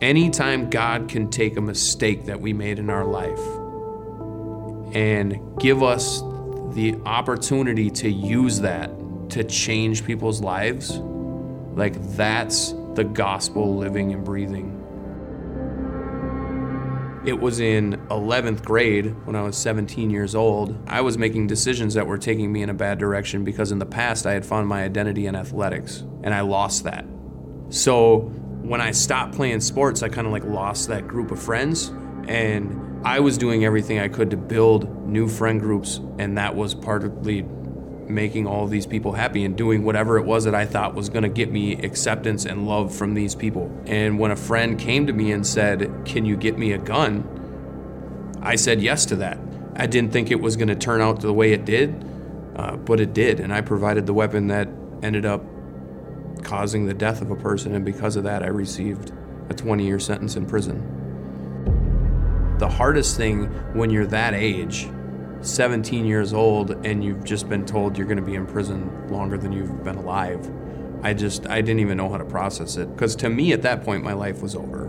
anytime God can take a mistake that we made in our life and give us the opportunity to use that to change people's lives, like that's the gospel living and breathing. It was in 11th grade when I was 17 years old. I was making decisions that were taking me in a bad direction because in the past I had found my identity in athletics and I lost that. So when I stopped playing sports, I kind of like lost that group of friends and I was doing everything I could to build new friend groups and that was partly making all these people happy and doing whatever it was that I thought was going to get me acceptance and love from these people. And when a friend came to me and said, Can you get me a gun? I said yes to that. I didn't think it was going to turn out the way it did, uh, but it did. And I provided the weapon that ended up causing the death of a person. And because of that, I received a 20 year sentence in prison. The hardest thing when you're that age 17 years old and you've just been told you're going to be in prison longer than you've been alive. I just I didn't even know how to process it because to me at that point my life was over.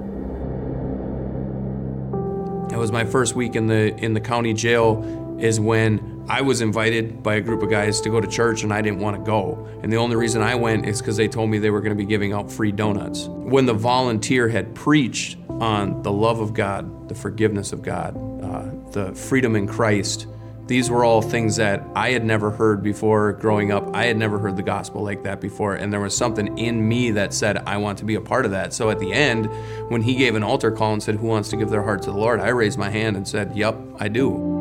It was my first week in the in the county jail is when I was invited by a group of guys to go to church and I didn't want to go. And the only reason I went is because they told me they were going to be giving out free donuts. When the volunteer had preached on the love of God, the forgiveness of God, uh, the freedom in Christ, these were all things that I had never heard before growing up. I had never heard the gospel like that before. And there was something in me that said, I want to be a part of that. So at the end, when he gave an altar call and said, Who wants to give their heart to the Lord? I raised my hand and said, Yep, I do.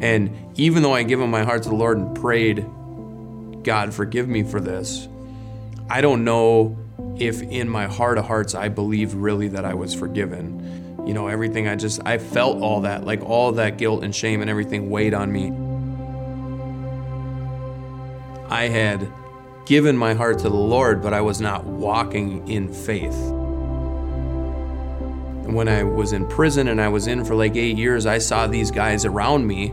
And even though I given my heart to the Lord and prayed, God, forgive me for this, I don't know if in my heart of hearts I believed really that I was forgiven you know, everything I just, I felt all that, like all that guilt and shame and everything weighed on me. I had given my heart to the Lord, but I was not walking in faith. When I was in prison and I was in for like eight years, I saw these guys around me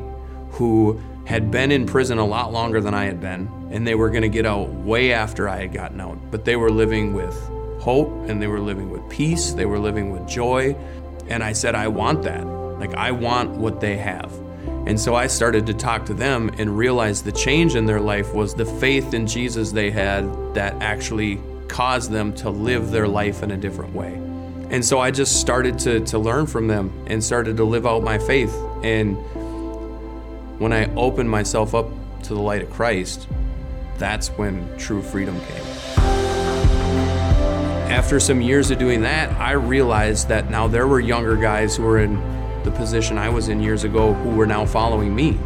who had been in prison a lot longer than I had been, and they were going to get out way after I had gotten out. But they were living with hope and they were living with peace, they were living with joy, and I said, I want that. Like, I want what they have. And so I started to talk to them and realize the change in their life was the faith in Jesus they had that actually caused them to live their life in a different way. And so I just started to, to learn from them and started to live out my faith. And when I opened myself up to the light of Christ, that's when true freedom came after some years of doing that, I realized that now there were younger guys who were in the position I was in years ago who were now following me.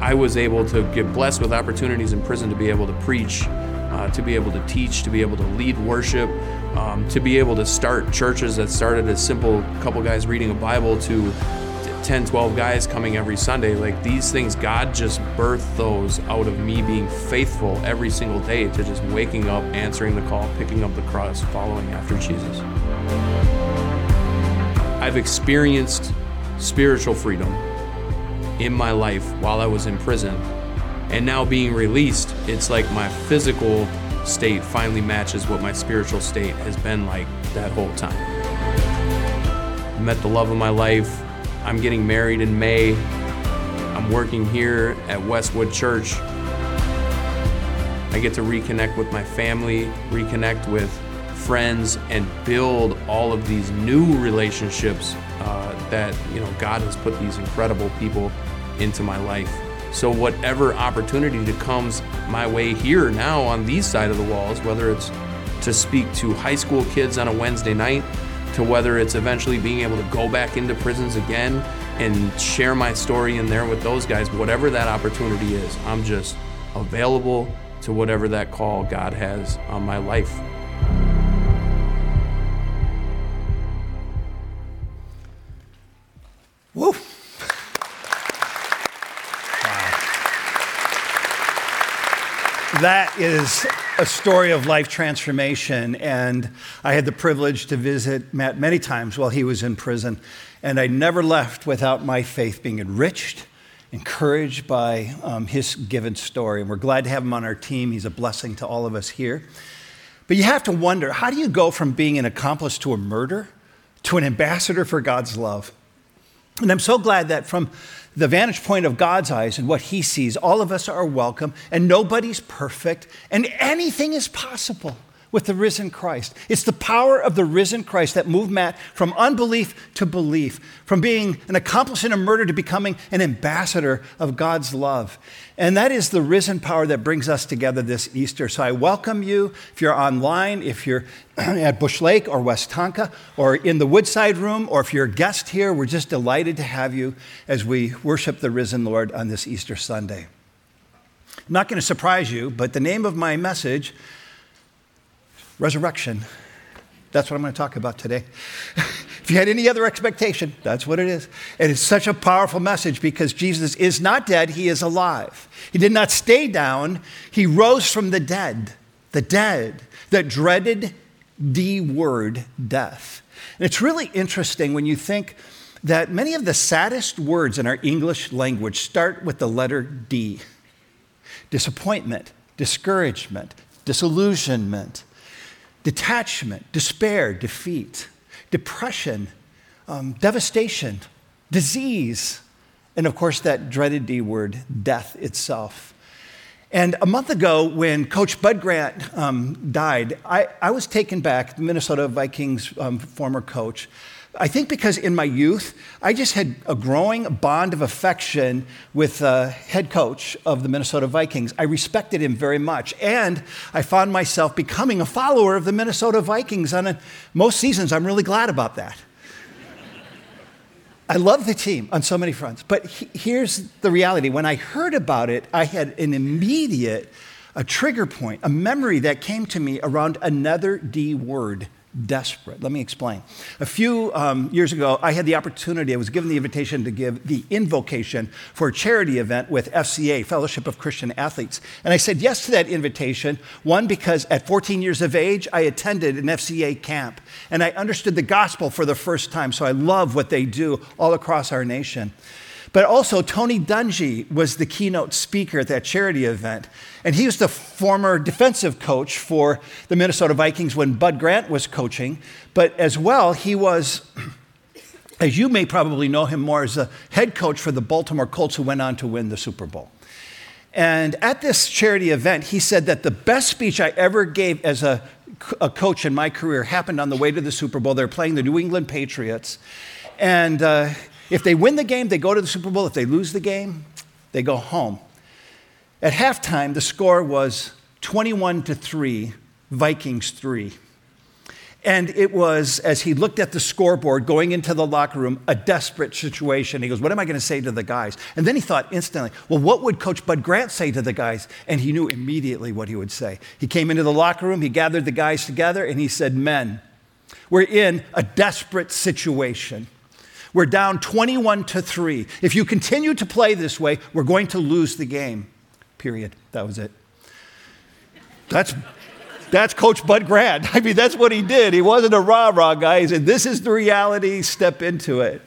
I was able to get blessed with opportunities in prison to be able to preach, uh, to be able to teach, to be able to lead worship, um, to be able to start churches that started as simple couple guys reading a Bible to 10, 12 guys coming every Sunday. Like these things, God just birthed those out of me being faithful every single day to just waking up, answering the call, picking up the cross, following after Jesus. I've experienced spiritual freedom in my life while I was in prison. And now being released, it's like my physical state finally matches what my spiritual state has been like that whole time. I met the love of my life I'm getting married in May. I'm working here at Westwood Church. I get to reconnect with my family, reconnect with friends, and build all of these new relationships uh, that you know God has put these incredible people into my life. So whatever opportunity that comes my way here now on these side of the walls, whether it's to speak to high school kids on a Wednesday night to whether it's eventually being able to go back into prisons again and share my story in there with those guys, whatever that opportunity is, I'm just available to whatever that call God has on my life. Woo! That is a story of life transformation. And I had the privilege to visit Matt many times while he was in prison. And I never left without my faith being enriched, encouraged by um, his given story. And we're glad to have him on our team. He's a blessing to all of us here. But you have to wonder how do you go from being an accomplice to a murder to an ambassador for God's love. And I'm so glad that from the vantage point of God's eyes and what He sees, all of us are welcome, and nobody's perfect, and anything is possible with the risen Christ. It's the power of the risen Christ that moved Matt from unbelief to belief, from being an accomplice in a murder to becoming an ambassador of God's love. And that is the risen power that brings us together this Easter. So I welcome you if you're online, if you're at Bush Lake or West Tonka, or in the Woodside Room, or if you're a guest here, we're just delighted to have you as we worship the risen Lord on this Easter Sunday. I'm not going to surprise you, but the name of my message resurrection. That's what I'm going to talk about today. if you had any other expectation, that's what it is. And it's such a powerful message because Jesus is not dead, he is alive. He did not stay down, he rose from the dead, the dead that dreaded the word death. And it's really interesting when you think that many of the saddest words in our English language start with the letter D disappointment, discouragement, disillusionment detachment, despair, defeat, depression, um, devastation, disease, and of course, that dreaded D word, death itself. And a month ago, when Coach Bud Grant um, died, I, I, was taken back, the Minnesota Vikings um, former coach. I think because in my youth, I just had a growing bond of affection with the head coach of the Minnesota Vikings. I respected him very much. And I found myself becoming a follower of the Minnesota Vikings on a, most seasons. I'm really glad about that. I love the team on so many fronts. But he, here's the reality when I heard about it, I had an immediate a trigger point, a memory that came to me around another D word desperate. Let me explain. A few um, years ago, I had the opportunity, I was given the invitation to give the invocation for a charity event with FCA, Fellowship of Christian Athletes. And I said yes to that invitation, one, because at 14 years of age, I attended an FCA camp and I understood the gospel for the first time. So I love what they do all across our nation. But also, Tony Dungy was the keynote speaker at that charity event. And he was the former defensive coach for the Minnesota Vikings when Bud Grant was coaching. But as well, he was, as you may probably know him more, as the head coach for the Baltimore Colts who went on to win the Super Bowl. And at this charity event, he said that the best speech I ever gave as a, a coach in my career happened on the way to the Super Bowl. They're playing the New England Patriots. And uh, if they win the game, they go to the Super Bowl. If they lose the game, they go home. At halftime, the score was 21 to 3, Vikings 3. And it was, as he looked at the scoreboard going into the locker room, a desperate situation. He goes, What am I going to say to the guys? And then he thought instantly, Well, what would Coach Bud Grant say to the guys? And he knew immediately what he would say. He came into the locker room, he gathered the guys together, and he said, Men, we're in a desperate situation. We're down 21 to 3. If you continue to play this way, we're going to lose the game. Period. That was it. That's that's Coach Bud Grant. I mean, that's what he did. He wasn't a rah rah guy. He said, This is the reality, step into it.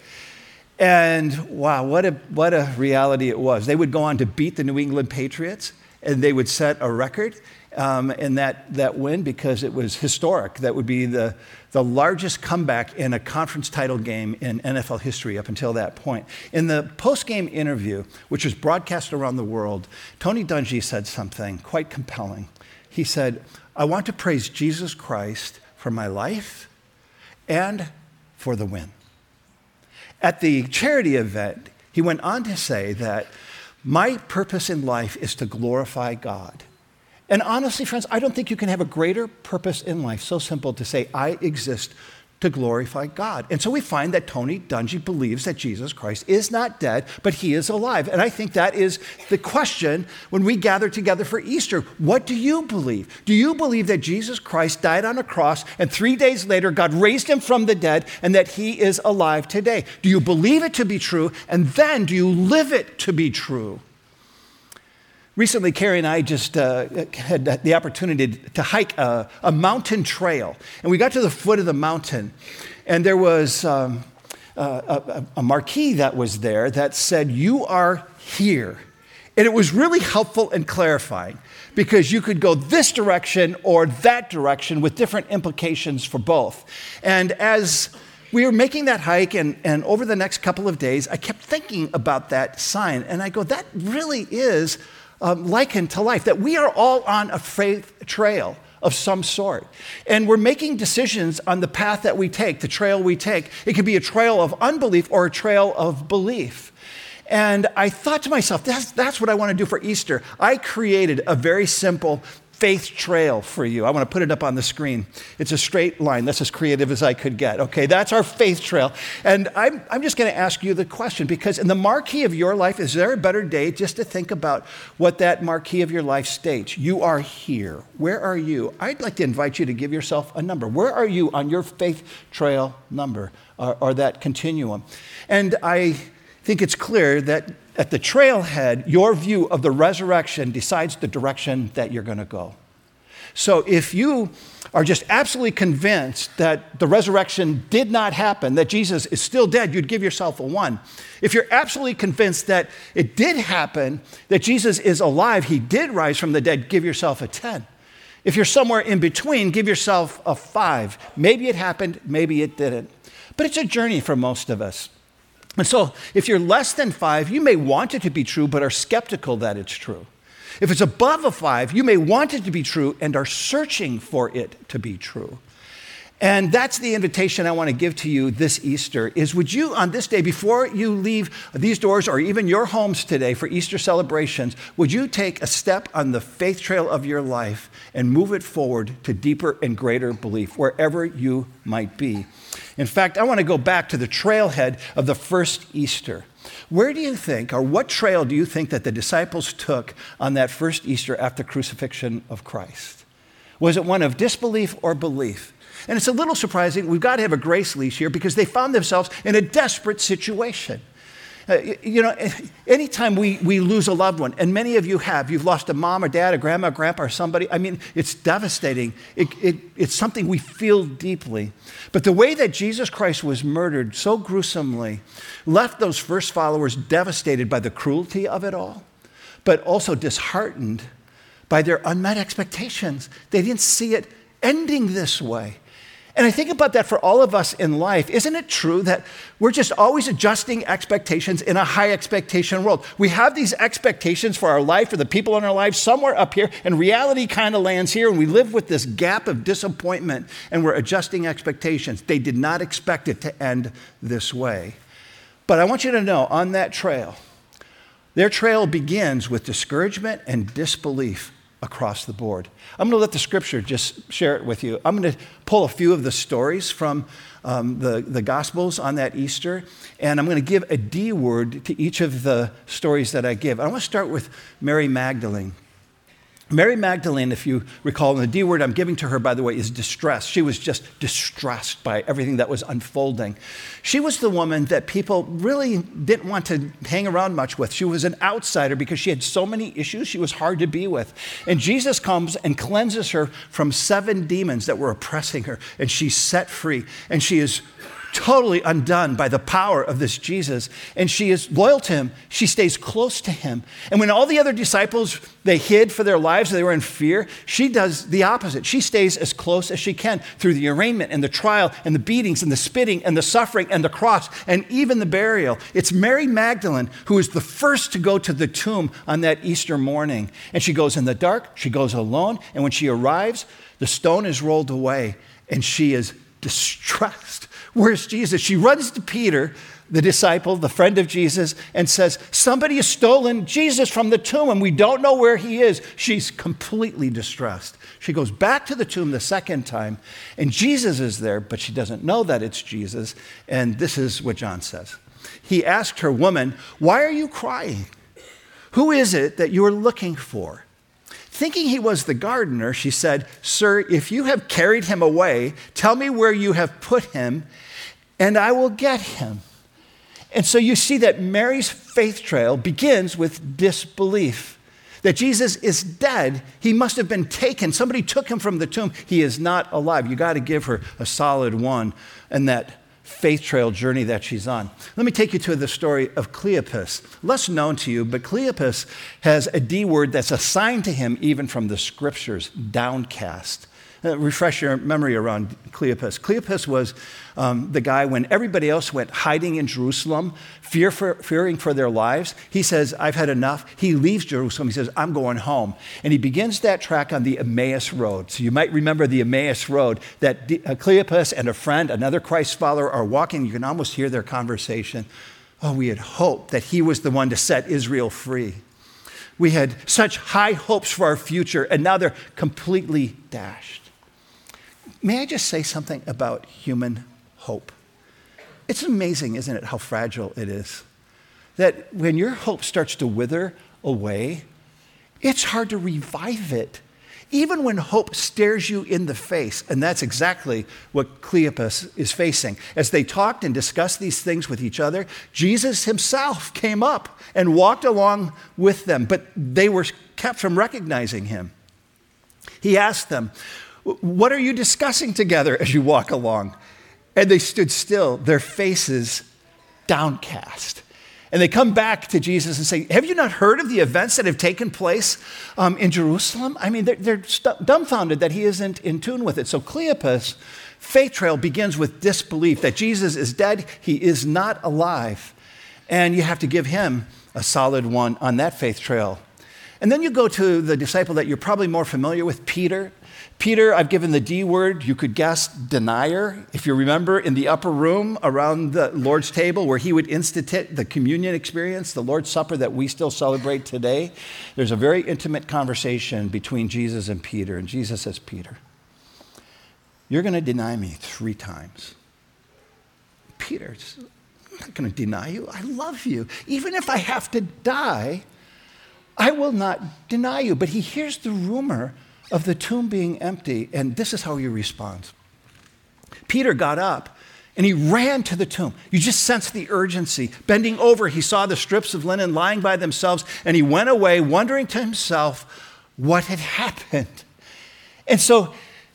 And wow, what a, what a reality it was. They would go on to beat the New England Patriots, and they would set a record um, in that, that win because it was historic. That would be the, the largest comeback in a conference title game in NFL history up until that point. In the post game interview, which was broadcast around the world, Tony Dungy said something quite compelling. He said, I want to praise Jesus Christ for my life and for the win. At the charity event, he went on to say that my purpose in life is to glorify God. And honestly, friends, I don't think you can have a greater purpose in life. So simple to say, I exist to glorify God. And so we find that Tony Dungy believes that Jesus Christ is not dead, but he is alive. And I think that is the question when we gather together for Easter. What do you believe? Do you believe that Jesus Christ died on a cross and three days later God raised him from the dead and that he is alive today? Do you believe it to be true? And then do you live it to be true? Recently, Carrie and I just uh, had the opportunity to hike a, a, mountain trail. And we got to the foot of the mountain, and there was um, a, a marquee that was there that said, You are here. And it was really helpful and clarifying because you could go this direction or that direction with different implications for both. And as we were making that hike, and, and over the next couple of days, I kept thinking about that sign. And I go, that really is um, likened to life, that we are all on a faith trail of some sort. And we're making decisions on the path that we take, the trail we take. It could be a trail of unbelief or a trail of belief. And I thought to myself, that's, that's what I want to do for Easter. I created a very simple faith trail for you. I want to put it up on the screen. It's a straight line. That's as creative as I could get. Okay, that's our faith trail. And I'm, I'm just going to ask you the question because in the marquee of your life, is there a better day just to think about what that marquee of your life states? You are here. Where are you? I'd like to invite you to give yourself a number. Where are you on your faith trail number or, or that continuum? And I think it's clear that at the trailhead, your view of the resurrection decides the direction that you're going to go. So if you are just absolutely convinced that the resurrection did not happen, that Jesus is still dead, you'd give yourself a one. If you're absolutely convinced that it did happen, that Jesus is alive, he did rise from the dead, give yourself a 10. If you're somewhere in between, give yourself a five. Maybe it happened, maybe it didn't. But it's a journey for most of us. And so, if you're less than five, you may want it to be true, but are skeptical that it's true. If it's above a five, you may want it to be true and are searching for it to be true. And that's the invitation I want to give to you this Easter is would you on this day before you leave these doors or even your homes today for Easter celebrations would you take a step on the faith trail of your life and move it forward to deeper and greater belief wherever you might be. In fact, I want to go back to the trailhead of the first Easter. Where do you think, or what trail do you think that the disciples took on that first Easter after the crucifixion of Christ? Was it one of disbelief or belief? And it's a little surprising. We've got to have a grace leash here because they found themselves in a desperate situation. Uh, you know, anytime we, we lose a loved one, and many of you have, you've lost a mom or dad, a grandma, grandpa, or somebody. I mean, it's devastating. It, it, it's something we feel deeply. But the way that Jesus Christ was murdered so gruesomely left those first followers devastated by the cruelty of it all, but also disheartened by their unmet expectations. They didn't see it ending this way. And I think about that for all of us in life. Isn't it true that we're just always adjusting expectations in a high expectation world? We have these expectations for our life, for the people in our lives, somewhere up here, and reality kind of lands here, and we live with this gap of disappointment, and we're adjusting expectations. They did not expect it to end this way. But I want you to know on that trail, their trail begins with discouragement and disbelief across the board. I'm going to let the scripture just share it with you. I'm going to pull a few of the stories from um, the, the Gospels on that Easter, and I'm going to give a D word to each of the stories that I give. I want to start with Mary Magdalene. Mary Magdalene, if you recall, and the D word I'm giving to her, by the way, is distress. She was just distressed by everything that was unfolding. She was the woman that people really didn't want to hang around much with. She was an outsider because she had so many issues, she was hard to be with. And Jesus comes and cleanses her from seven demons that were oppressing her, and she's set free. And she is totally undone by the power of this Jesus. And she is loyal to him. She stays close to him. And when all the other disciples, they hid for their lives, they were in fear, she does the opposite. She stays as close as she can through the arraignment and the trial and the beatings and the spitting and the suffering and the cross and even the burial. It's Mary Magdalene who is the first to go to the tomb on that Easter morning. And she goes in the dark, she goes alone. And when she arrives, the stone is rolled away and she is distressed Where's Jesus? She runs to Peter, the disciple, the friend of Jesus, and says, Somebody has stolen Jesus from the tomb and we don't know where he is. She's completely distressed. She goes back to the tomb the second time, and Jesus is there, but she doesn't know that it's Jesus. And this is what John says. He asked her, Woman, why are you crying? Who is it that you are looking for? Thinking he was the gardener, she said, Sir, if you have carried him away, tell me where you have put him, and I will get him. And so you see that Mary's faith trail begins with disbelief that Jesus is dead. He must have been taken. Somebody took him from the tomb. He is not alive. You got to give her a solid one and that faith trail journey that she's on. Let me take you to the story of Cleopas. Less known to you, but Cleopas has a D word that's assigned to him even from the scriptures downcast. Uh, refresh your memory around Cleopas. Cleopas was um, the guy when everybody else went hiding in Jerusalem, fear for, fearing for their lives. He says, I've had enough. He leaves Jerusalem. He says, I'm going home. And he begins that track on the Emmaus Road. So you might remember the Emmaus Road that uh, Cleopas and a friend, another Christ follower, are walking. You can almost hear their conversation. Oh, we had hoped that he was the one to set Israel free. We had such high hopes for our future, and now they're completely dashed. May I just say something about human hope? It's amazing, isn't it, how fragile it is? That when your hope starts to wither away, it's hard to revive it even when hope stares you in the face. And that's exactly what Cleopas is facing. As they talked and discussed these things with each other, Jesus himself came up and walked along with them, but they were kept from recognizing him. He asked them, What are you discussing together as you walk along? And they stood still, their faces downcast. And they come back to Jesus and say, Have you not heard of the events that have taken place um, in Jerusalem? I mean, they're, they're st- dumbfounded that he isn't in tune with it. So Cleopas' faith trail begins with disbelief that Jesus is dead, he is not alive. And you have to give him a solid one on that faith trail. And then you go to the disciple that you're probably more familiar with, Peter. Peter, I've given the D word, you could guess denier. If you remember in the upper room around the Lord's table where he would institute the communion experience, the Lord's Supper that we still celebrate today, there's a very intimate conversation between Jesus and Peter. And Jesus says, Peter, you're going to deny me three times. Peter, I'm not going to deny you. I love you. Even if I have to die, I will not deny you. But he hears the rumor of the tomb being empty, and this is how he responds. Peter got up and he ran to the tomb. You just sense the urgency. Bending over, he saw the strips of linen lying by themselves, and he went away wondering to himself what had happened. And so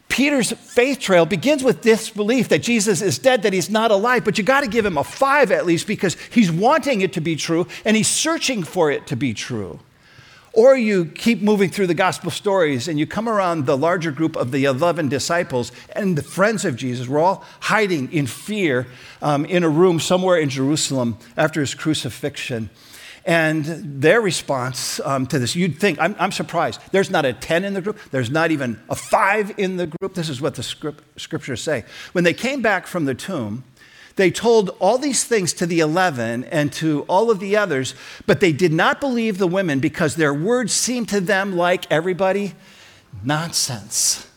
Peter's faith trail begins with disbelief that Jesus is dead, that he's not alive, but you got to give him a five at least because he's wanting it to be true and he's searching for it to be true. Or you keep moving through the gospel stories and you come around the larger group of the 11 disciples and the friends of Jesus were all hiding in fear um, in a room somewhere in Jerusalem after his crucifixion. And their response um, to this, you'd think, I'm, I'm, surprised. There's not a 10 in the group, there's not even a 5 in the group. This is what the script, scriptures say. When they came back from the tomb, they told all these things to the 11 and to all of the others, but they did not believe the women because their words seemed to them like everybody nonsense.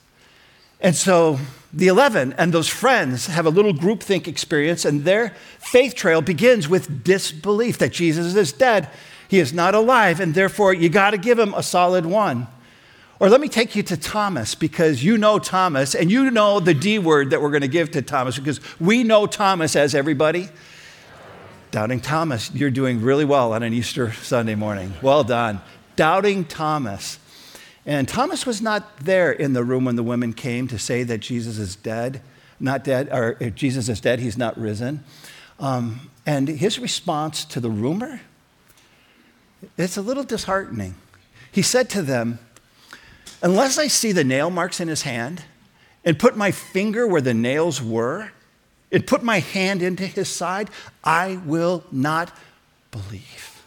And so the 11 and those friends have a little groupthink experience, and their faith trail begins with disbelief that Jesus is dead. He is not alive, and therefore you got to give him a solid one. Or let me take you to Thomas because you know Thomas and you know the D word that we're going to give to Thomas because we know Thomas as everybody. Doubting Thomas, you're doing really well on an Easter Sunday morning. Well done. Doubting Thomas. And Thomas was not there in the room when the women came to say that Jesus is dead, not dead, or if Jesus is dead, he's not risen. Um, and his response to the rumor, it's a little disheartening. He said to them, unless I see the nail marks in his hand and put my finger where the nails were and put my hand into his side, I will not believe.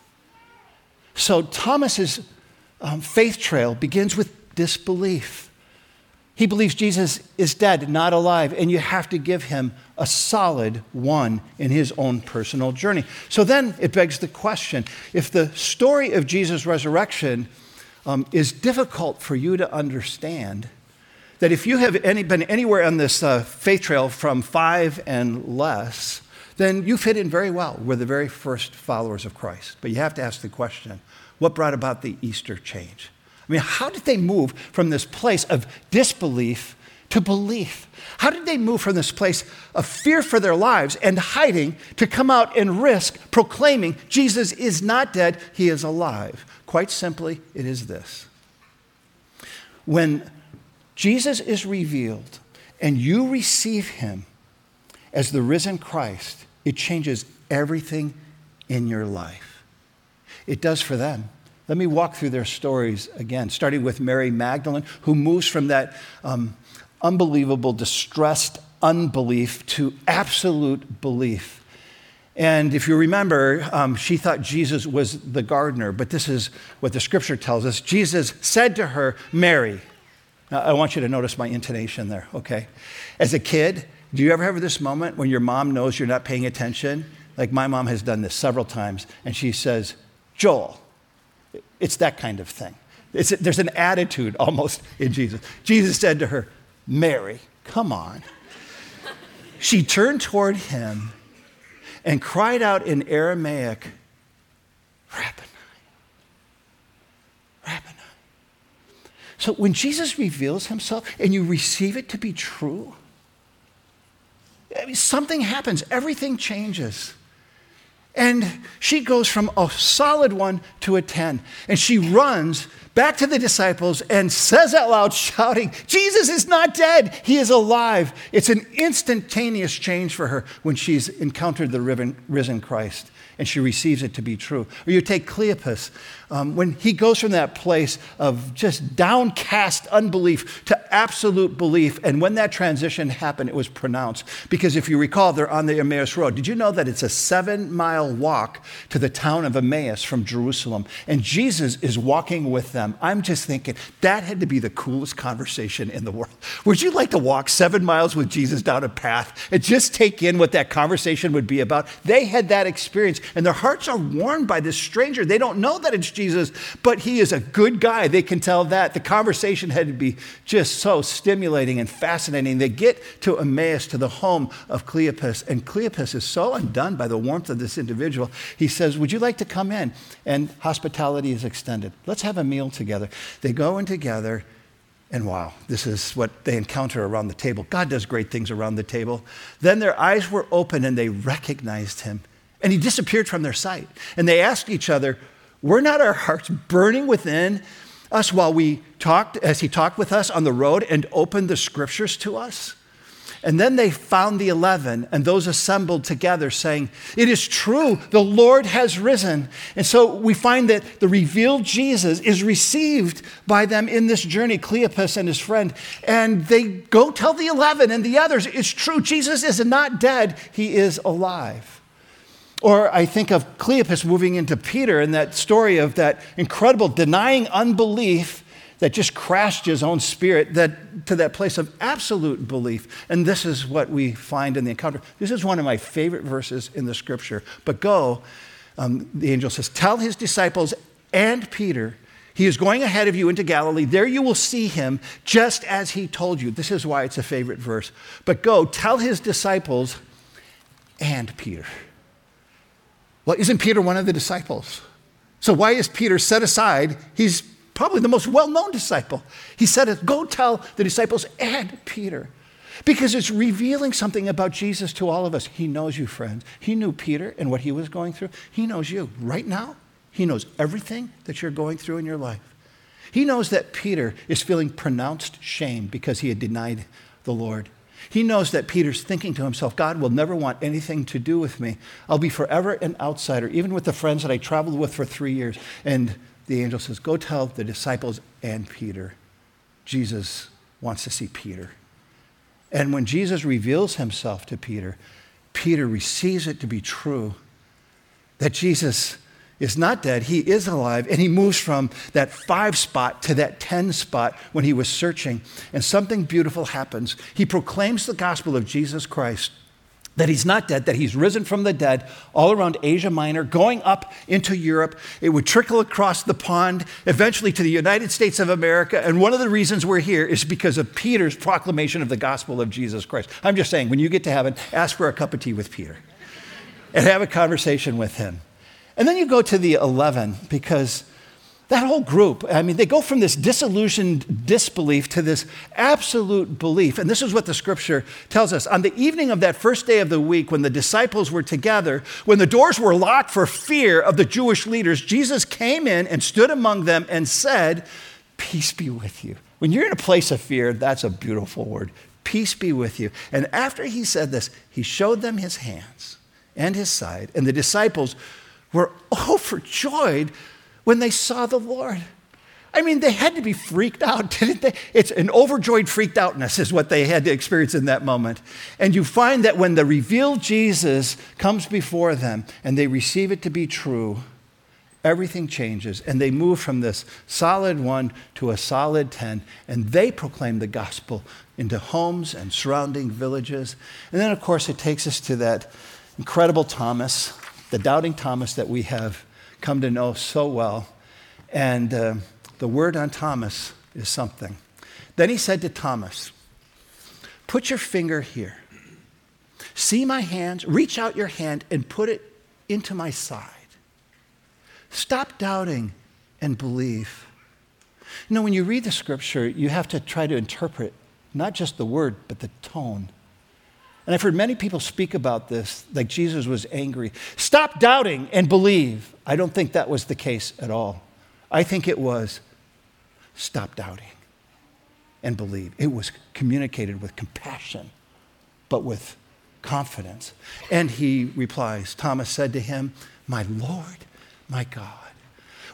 So Thomas's um, faith trail begins with disbelief. He believes Jesus is dead, not alive, and you have to give him a solid one in his own personal journey. So then it begs the question if the story of Jesus' resurrection um, is difficult for you to understand. That if you have any, been anywhere on this uh, faith trail from five and less, then you fit in very well. We're the very first followers of Christ. But you have to ask the question what brought about the Easter change? I mean, how did they move from this place of disbelief to belief? How did they move from this place of fear for their lives and hiding to come out and risk proclaiming Jesus is not dead, he is alive? Quite simply, it is this. When Jesus is revealed and you receive him as the risen Christ, it changes everything in your life. It does for them. Let me walk through their stories again, starting with Mary Magdalene, who moves from that um, unbelievable, distressed unbelief to absolute belief. And if you remember, um, she thought Jesus was the gardener, but this is what the scripture tells us. Jesus said to her, Mary. Now, I want you to notice my intonation there, okay? As a kid, do you ever have this moment when your mom knows you're not paying attention? Like my mom has done this several times, and she says, Joel. It's that kind of thing. It's, there's an attitude almost in Jesus. Jesus said to her, Mary, come on. she turned toward him and cried out in Aramaic, Rabboni. Rabboni. So when Jesus reveals himself and you receive it to be true, I mean, something happens, everything changes. And she goes from a solid one to a 10. And she runs back to the disciples and says out loud, shouting, Jesus is not dead, he is alive. It's an instantaneous change for her when she's encountered the risen Christ and she receives it to be true. Or you take Cleopas, um, when he goes from that place of just downcast unbelief to absolute belief, and when that transition happened, it was pronounced. Because if you recall, they're on the Emmaus Road. Did you know that it's a seven mile walk to the town of Emmaus from Jerusalem? And Jesus is walking with them. I'm just thinking that had to be the coolest conversation in the world. Would you like to walk seven miles with Jesus down a path and just take in what that conversation would be about? They had that experience and their hearts are warmed by this stranger. They don't know that it's Jesus, but he is a good guy. They can tell that. The conversation had to be just so stimulating and fascinating. They get to Emmaus, to the home of Cleopas, and Cleopas is so undone by the warmth of this individual. He says, Would you like to come in? And hospitality is extended. Let's have a meal together. They go in together. And wow, this is what they encounter around the table. God does great things around the table. Then their eyes were open and they recognized him. And he disappeared from their sight. And they asked each other, Were not our hearts burning within us while we talked, as he talked with us on the road and opened the scriptures to us? And then they found the eleven and those assembled together, saying, It is true, the Lord has risen. And so we find that the revealed Jesus is received by them in this journey, Cleopas and his friend. And they go tell the eleven and the others, It's true, Jesus is not dead, he is alive. Or I think of Cleopas moving into Peter and that story of that incredible denying unbelief that just crashed his own spirit that, to that place of absolute belief. And this is what we find in the encounter. This is one of my favorite verses in the scripture. But go, um, the angel says, tell his disciples and Peter, he is going ahead of you into Galilee. There you will see him just as he told you. This is why it's a favorite verse. But go, tell his disciples and Peter. Well, isn't Peter one of the disciples? So why is Peter set aside? He's probably the most well known disciple. He said, Go tell the disciples and Peter. Because it's revealing something about Jesus to all of us. He knows you, friends. He knew Peter and what he was going through. He knows you right now. He knows everything that you're going through in your life. He knows that Peter is feeling pronounced shame because he had denied the Lord. He knows that Peter's thinking to himself, God will never want anything to do with me. I'll be forever an outsider, even with the friends that I traveled with for three years. And the angel says, Go tell the disciples and Peter. Jesus wants to see Peter. And when Jesus reveals himself to Peter, Peter receives it to be true that Jesus is not dead, he is alive, and he moves from that five spot to that 10 spot when he was searching. And something beautiful happens. He proclaims the gospel of Jesus Christ. That he's not dead, that he's risen from the dead all around Asia Minor, going up into Europe. It would trickle across the pond, eventually to the United States of America. And one of the reasons we're here is because of Peter's proclamation of the gospel of Jesus Christ. I'm just saying, when you get to heaven, ask for a cup of tea with Peter and have a conversation with him. And then you go to the 11 because that whole group, I mean, they go from this disillusioned disbelief to this absolute belief. And this is what the scripture tells us. On the evening of that first day of the week, when the disciples were together, when the doors were locked for fear of the Jewish leaders, Jesus came in and stood among them and said, Peace be with you. When you're in a place of fear, that's a beautiful word. Peace be with you. And after he said this, he showed them his hands and his side. And the disciples were overjoyed when they saw the Lord. I mean, they had to be freaked out, didn't they? It's an overjoyed freaked outness, is what they had to experience in that moment. And you find that when the revealed Jesus comes before them and they receive it to be true, everything changes. And they move from this solid one to a solid 10, and they proclaim the gospel into homes and surrounding villages. And then, of course, it takes us to that incredible Thomas, the doubting Thomas that we have come to know so well. And uh, the word on Thomas is something. Then he said to Thomas, Put your finger here. See my hands, reach out your hand and put it into my side. Stop doubting and believe. You know, when you read the scripture, you have to try to interpret not just the word, but the tone. And I've heard many people speak about this, like Jesus was angry. Stop doubting and believe. I don't think that was the case at all. I think it was stop doubting and believe. It was communicated with compassion, but with confidence. And he replies Thomas said to him, My Lord, my God.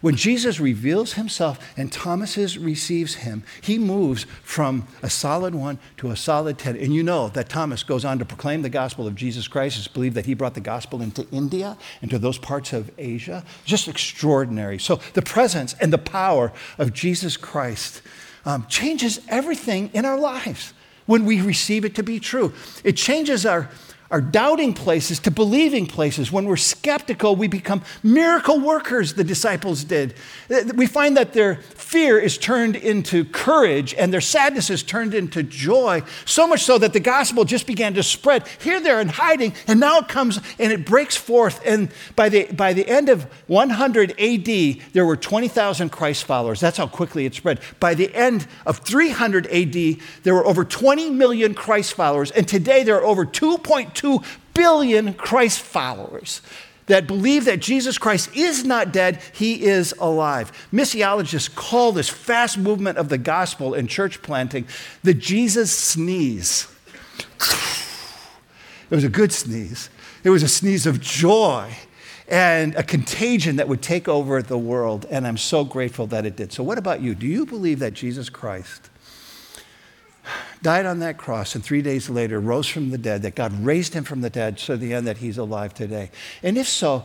When Jesus reveals himself and Thomas receives him, he moves from a solid one to a solid 10. And you know that Thomas goes on to proclaim the gospel of Jesus Christ. It's believed that he brought the gospel into India, and to those parts of Asia. Just extraordinary. So the presence and the power of Jesus Christ um, changes everything in our lives when we receive it to be true. It changes our our doubting places to believing places. When we're skeptical, we become miracle workers, the disciples did. Uh, we find that their fear is turned into courage and their sadness is turned into joy, so much so that the gospel just began to spread here, there, and hiding, and now it comes and it breaks forth. And by the, by the end of 100 AD, there were 20,000 Christ followers. That's how quickly it spread. By the end of 300 AD, there were over 20 million Christ followers, and today there are over 2.2 2 billion Christ followers that believe that Jesus Christ is not dead, he is alive. Missiologists call this fast movement of the gospel and church planting the Jesus sneeze. It was a good sneeze, it was a sneeze of joy and a contagion that would take over the world. And I'm so grateful that it did. So, what about you? Do you believe that Jesus Christ? Died on that cross, and three days later rose from the dead, that God raised him from the dead so the end that he's alive today? And if so,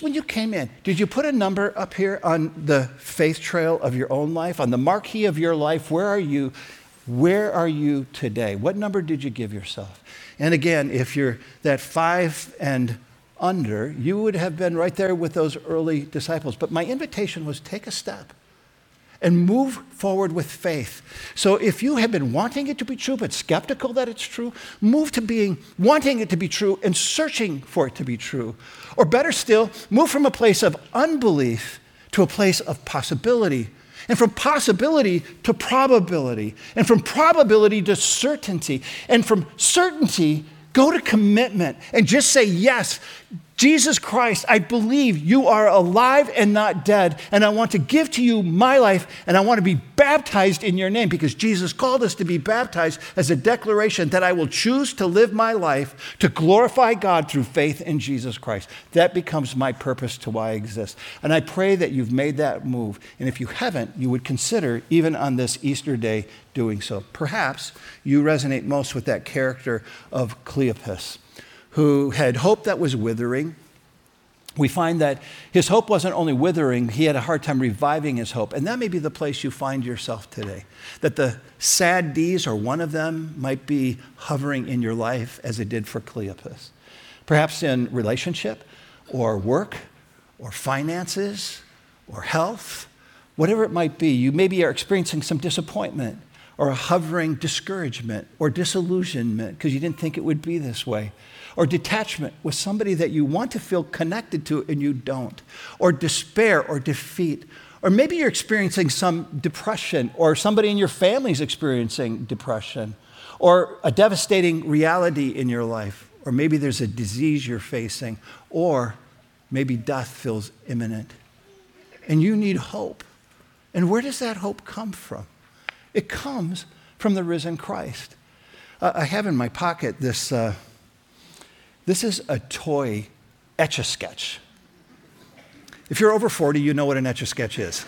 when you came in, did you put a number up here on the faith trail of your own life, on the marquee of your life? Where are you? Where are you today? What number did you give yourself? And again, if you're that five and under, you would have been right there with those early disciples. But my invitation was take a step and move forward with faith. So if you have been wanting it to be true but skeptical that it's true, move to being wanting it to be true and searching for it to be true. Or better still, move from a place of unbelief to a place of possibility. And from possibility to probability. And from probability to certainty. And from certainty, go to commitment and just say, Yes, Jesus Christ, I believe you are alive and not dead, and I want to give to you my life, and I want to be baptized in your name because Jesus called us to be baptized as a declaration that I will choose to live my life to glorify God through faith in Jesus Christ. That becomes my purpose to why I exist. And I pray that you've made that move. And if you haven't, you would consider, even on this Easter day, doing so. Perhaps you resonate most with that character of Cleopas who had hope that was withering. We find that his hope wasn't only withering, he had a hard time reviving his hope. And that may be the place you find yourself today. That the sad D's, or one of them, might be hovering in your life as it did for Cleopas. Perhaps in relationship, or work, or finances, or health, whatever it might be. You maybe are experiencing some disappointment, or a hovering discouragement, or disillusionment because you didn't think it would be this way or detachment with somebody that you want to feel connected to and you don't, or despair or defeat. Or maybe you're experiencing some depression, or somebody in your family is experiencing depression, or a devastating reality in your life, or maybe there's a disease you're facing, or maybe death feels imminent. And you need hope. And where does that hope come from? It comes from the risen Christ. Uh, I have in my pocket this. Uh, this is a toy etch a sketch. If you're over 40, you know what an etch a sketch is.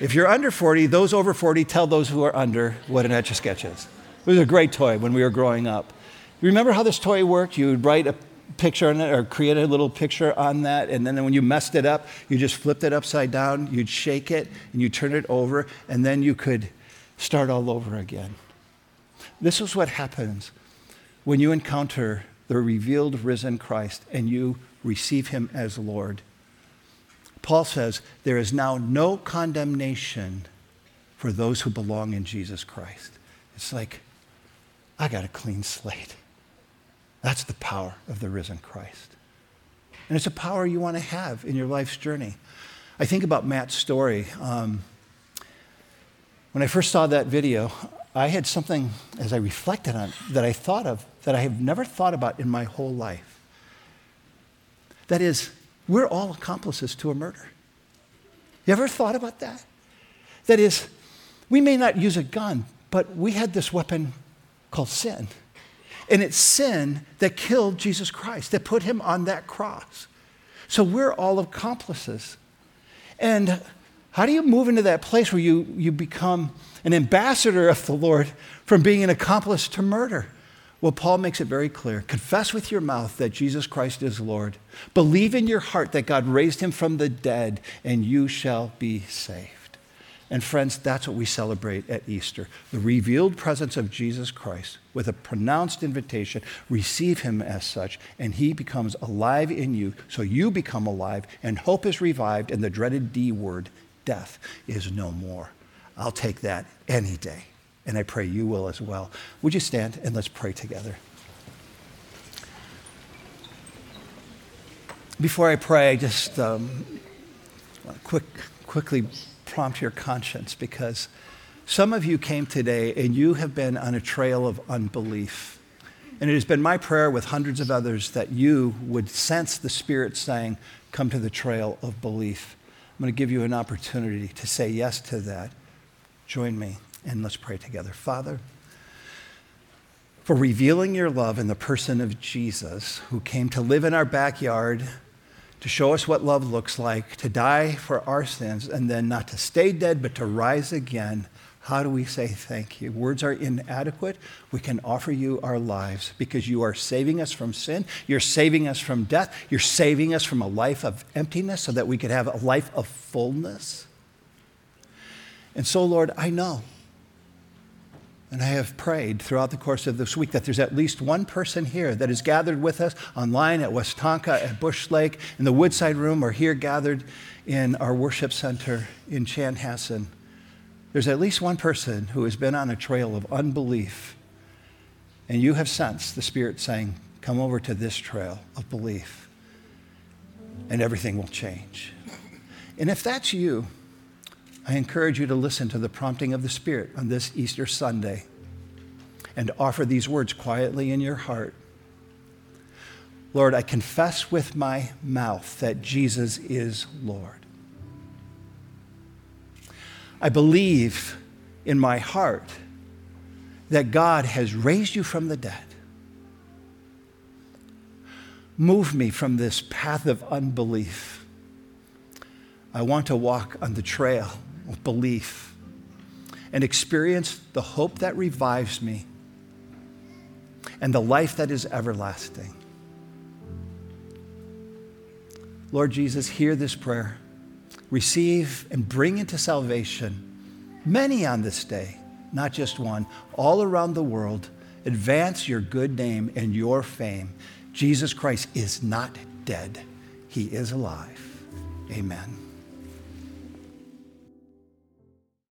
If you're under 40, those over 40 tell those who are under what an etch a sketch is. It was a great toy when we were growing up. Remember how this toy worked? You would write a picture on it or create a little picture on that, and then when you messed it up, you just flipped it upside down, you'd shake it, and you turn it over, and then you could start all over again. This is what happens when you encounter the revealed risen Christ and you receive him as Lord. Paul says, There is now no condemnation for those who belong in Jesus Christ. It's like, I got a clean slate. That's the power of the risen Christ. And it's a power you want to have in your life's journey. I think about Matt's story. Um, when I first saw that video, I had something, as I reflected on that I thought of that I have never thought about in my whole life. That is, we're all accomplices to a murder. You ever thought about that? That is, we may not use a gun, but we had this weapon called sin. And it's sin that killed Jesus Christ, that put him on that cross. So we're all accomplices. And how do you move into that place where you, you become an ambassador of the Lord from being an accomplice to murder? Well, Paul makes it very clear. Confess with your mouth that Jesus Christ is Lord. Believe in your heart that God raised him from the dead, and you shall be saved. And friends, that's what we celebrate at Easter the revealed presence of Jesus Christ with a pronounced invitation. Receive him as such, and he becomes alive in you, so you become alive, and hope is revived, and the dreaded D word, death, is no more. I'll take that any day, and I pray you will as well. Would you stand and let's pray together? Before I pray, I just um, quick, quickly prompt your conscience because some of you came today and you have been on a trail of unbelief. And it has been my prayer with hundreds of others that you would sense the Spirit saying, Come to the trail of belief. I'm going to give you an opportunity to say yes to that. Join me and let's pray together. Father, for revealing your love in the person of Jesus, who came to live in our backyard to show us what love looks like, to die for our sins, and then not to stay dead, but to rise again. How do we say thank you? Words are inadequate. We can offer you our lives because you are saving us from sin. You're saving us from death. You're saving us from a life of emptiness so that we could have a life of fullness. And so, Lord, I know and I have prayed throughout the course of this week that there's at least one person here that is gathered with us online at Westonka, at Bush Lake, in the Woodside Room, or here gathered in our worship center in Chanhassen. There's at least one person who has been on a trail of unbelief, and you have sensed the Spirit saying, Come over to this trail of belief, and everything will change. And if that's you, I encourage you to listen to the prompting of the Spirit on this Easter Sunday and offer these words quietly in your heart. Lord, I confess with my mouth that Jesus is Lord. I believe in my heart that God has raised you from the dead. Move me from this path of unbelief. I want to walk on the trail of belief and experience the hope that revives me and the life that is everlasting. Lord Jesus, hear this prayer. Receive and bring into salvation many on this day, not just one, all around the world. Advance your good name and your fame. Jesus Christ is not dead, he is alive. Amen.